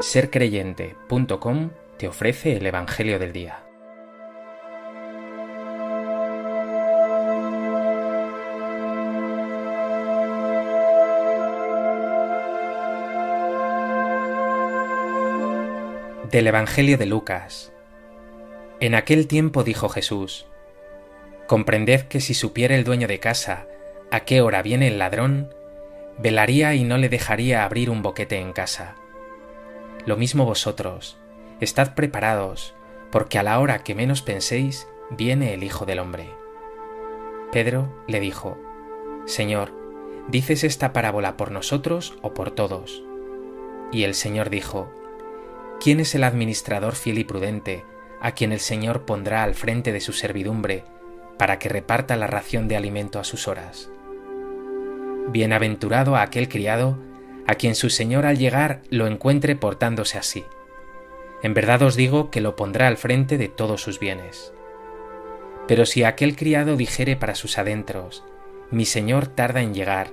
sercreyente.com te ofrece el Evangelio del Día. Del Evangelio de Lucas. En aquel tiempo dijo Jesús, Comprended que si supiera el dueño de casa a qué hora viene el ladrón, velaría y no le dejaría abrir un boquete en casa. Lo mismo vosotros, estad preparados, porque a la hora que menos penséis, viene el Hijo del Hombre. Pedro le dijo, Señor, ¿dices esta parábola por nosotros o por todos? Y el Señor dijo, ¿Quién es el administrador fiel y prudente a quien el Señor pondrá al frente de su servidumbre para que reparta la ración de alimento a sus horas? Bienaventurado a aquel criado a quien su Señor al llegar lo encuentre portándose así. En verdad os digo que lo pondrá al frente de todos sus bienes. Pero si aquel criado dijere para sus adentros, mi Señor tarda en llegar,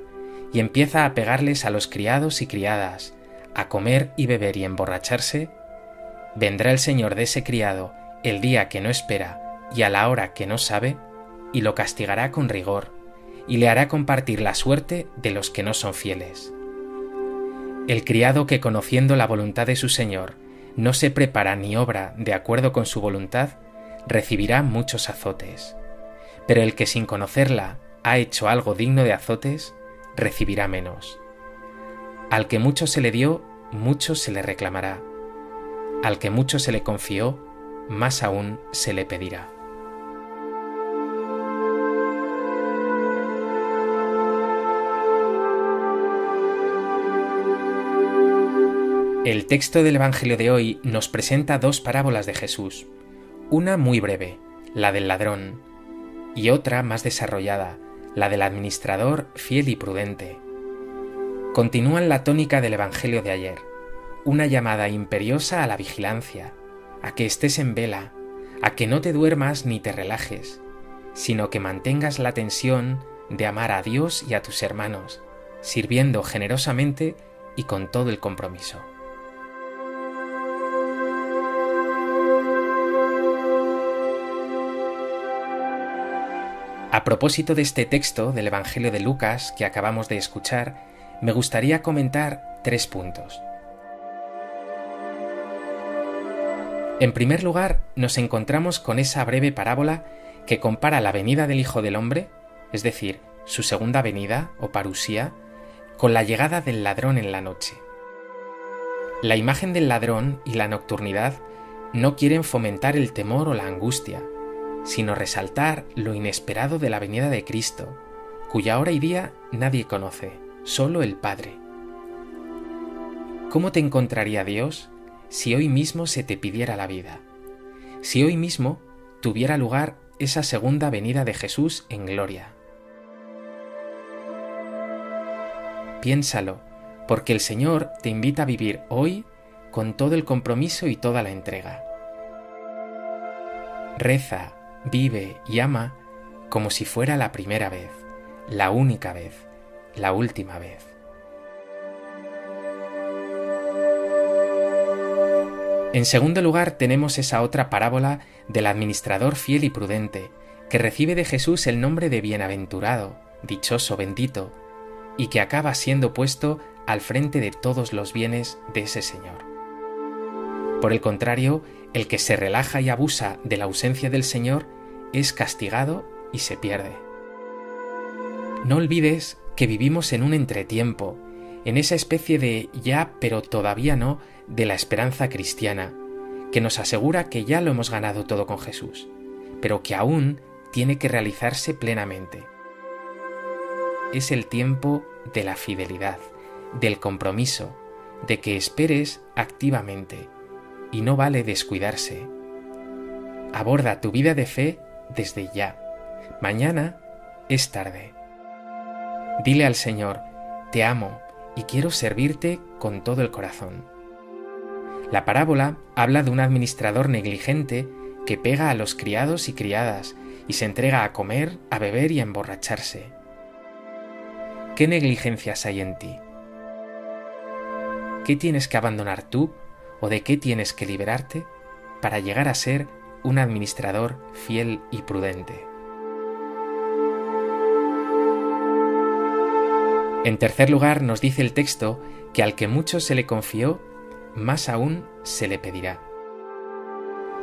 y empieza a pegarles a los criados y criadas, a comer y beber y emborracharse, vendrá el señor de ese criado el día que no espera y a la hora que no sabe, y lo castigará con rigor, y le hará compartir la suerte de los que no son fieles. El criado que conociendo la voluntad de su señor no se prepara ni obra de acuerdo con su voluntad, recibirá muchos azotes. Pero el que sin conocerla ha hecho algo digno de azotes, recibirá menos. Al que mucho se le dio, mucho se le reclamará. Al que mucho se le confió, más aún se le pedirá. El texto del Evangelio de hoy nos presenta dos parábolas de Jesús, una muy breve, la del ladrón, y otra más desarrollada, la del administrador fiel y prudente. Continúan la tónica del Evangelio de ayer, una llamada imperiosa a la vigilancia, a que estés en vela, a que no te duermas ni te relajes, sino que mantengas la tensión de amar a Dios y a tus hermanos, sirviendo generosamente y con todo el compromiso. A propósito de este texto del Evangelio de Lucas que acabamos de escuchar, me gustaría comentar tres puntos. En primer lugar, nos encontramos con esa breve parábola que compara la venida del Hijo del Hombre, es decir, su segunda venida o parusía, con la llegada del ladrón en la noche. La imagen del ladrón y la nocturnidad no quieren fomentar el temor o la angustia, sino resaltar lo inesperado de la venida de Cristo, cuya hora y día nadie conoce solo el Padre. ¿Cómo te encontraría Dios si hoy mismo se te pidiera la vida? Si hoy mismo tuviera lugar esa segunda venida de Jesús en gloria. Piénsalo, porque el Señor te invita a vivir hoy con todo el compromiso y toda la entrega. Reza, vive y ama como si fuera la primera vez, la única vez, la última vez. En segundo lugar tenemos esa otra parábola del administrador fiel y prudente, que recibe de Jesús el nombre de bienaventurado, dichoso, bendito, y que acaba siendo puesto al frente de todos los bienes de ese Señor. Por el contrario, el que se relaja y abusa de la ausencia del Señor es castigado y se pierde. No olvides que vivimos en un entretiempo, en esa especie de ya pero todavía no de la esperanza cristiana, que nos asegura que ya lo hemos ganado todo con Jesús, pero que aún tiene que realizarse plenamente. Es el tiempo de la fidelidad, del compromiso, de que esperes activamente, y no vale descuidarse. Aborda tu vida de fe desde ya. Mañana es tarde. Dile al Señor, te amo y quiero servirte con todo el corazón. La parábola habla de un administrador negligente que pega a los criados y criadas y se entrega a comer, a beber y a emborracharse. ¿Qué negligencias hay en ti? ¿Qué tienes que abandonar tú o de qué tienes que liberarte para llegar a ser un administrador fiel y prudente. En tercer lugar, nos dice el texto que al que mucho se le confió, más aún se le pedirá.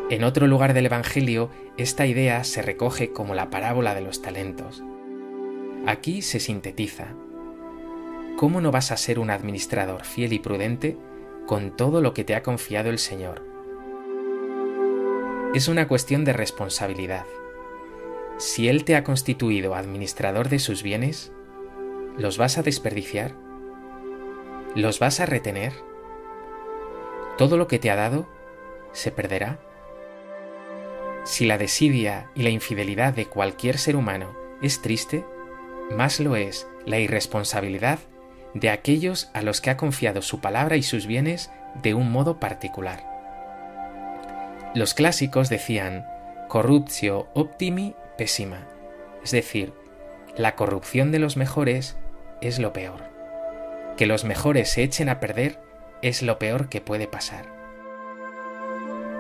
En otro lugar del Evangelio, esta idea se recoge como la parábola de los talentos. Aquí se sintetiza. ¿Cómo no vas a ser un administrador fiel y prudente con todo lo que te ha confiado el Señor? Es una cuestión de responsabilidad. Si Él te ha constituido administrador de sus bienes, ¿los vas a desperdiciar? ¿Los vas a retener? ¿Todo lo que te ha dado se perderá? Si la desidia y la infidelidad de cualquier ser humano es triste, más lo es la irresponsabilidad de aquellos a los que ha confiado su palabra y sus bienes de un modo particular. Los clásicos decían corruptio optimi pessima, es decir, la corrupción de los mejores es lo peor. Que los mejores se echen a perder es lo peor que puede pasar.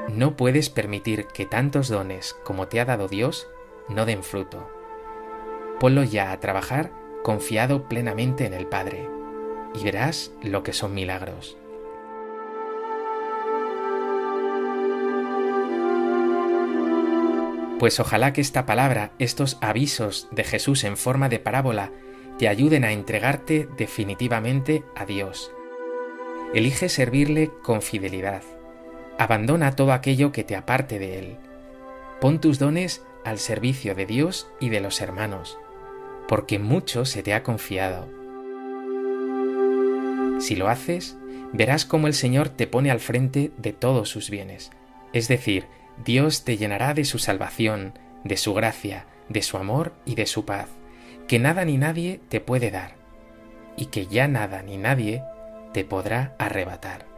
No puedes permitir que tantos dones como te ha dado Dios no den fruto. Ponlo ya a trabajar confiado plenamente en el Padre, y verás lo que son milagros. Pues ojalá que esta palabra, estos avisos de Jesús en forma de parábola, te ayuden a entregarte definitivamente a Dios. Elige servirle con fidelidad Abandona todo aquello que te aparte de Él. Pon tus dones al servicio de Dios y de los hermanos, porque mucho se te ha confiado. Si lo haces, verás cómo el Señor te pone al frente de todos sus bienes, es decir, Dios te llenará de su salvación, de su gracia, de su amor y de su paz, que nada ni nadie te puede dar, y que ya nada ni nadie te podrá arrebatar.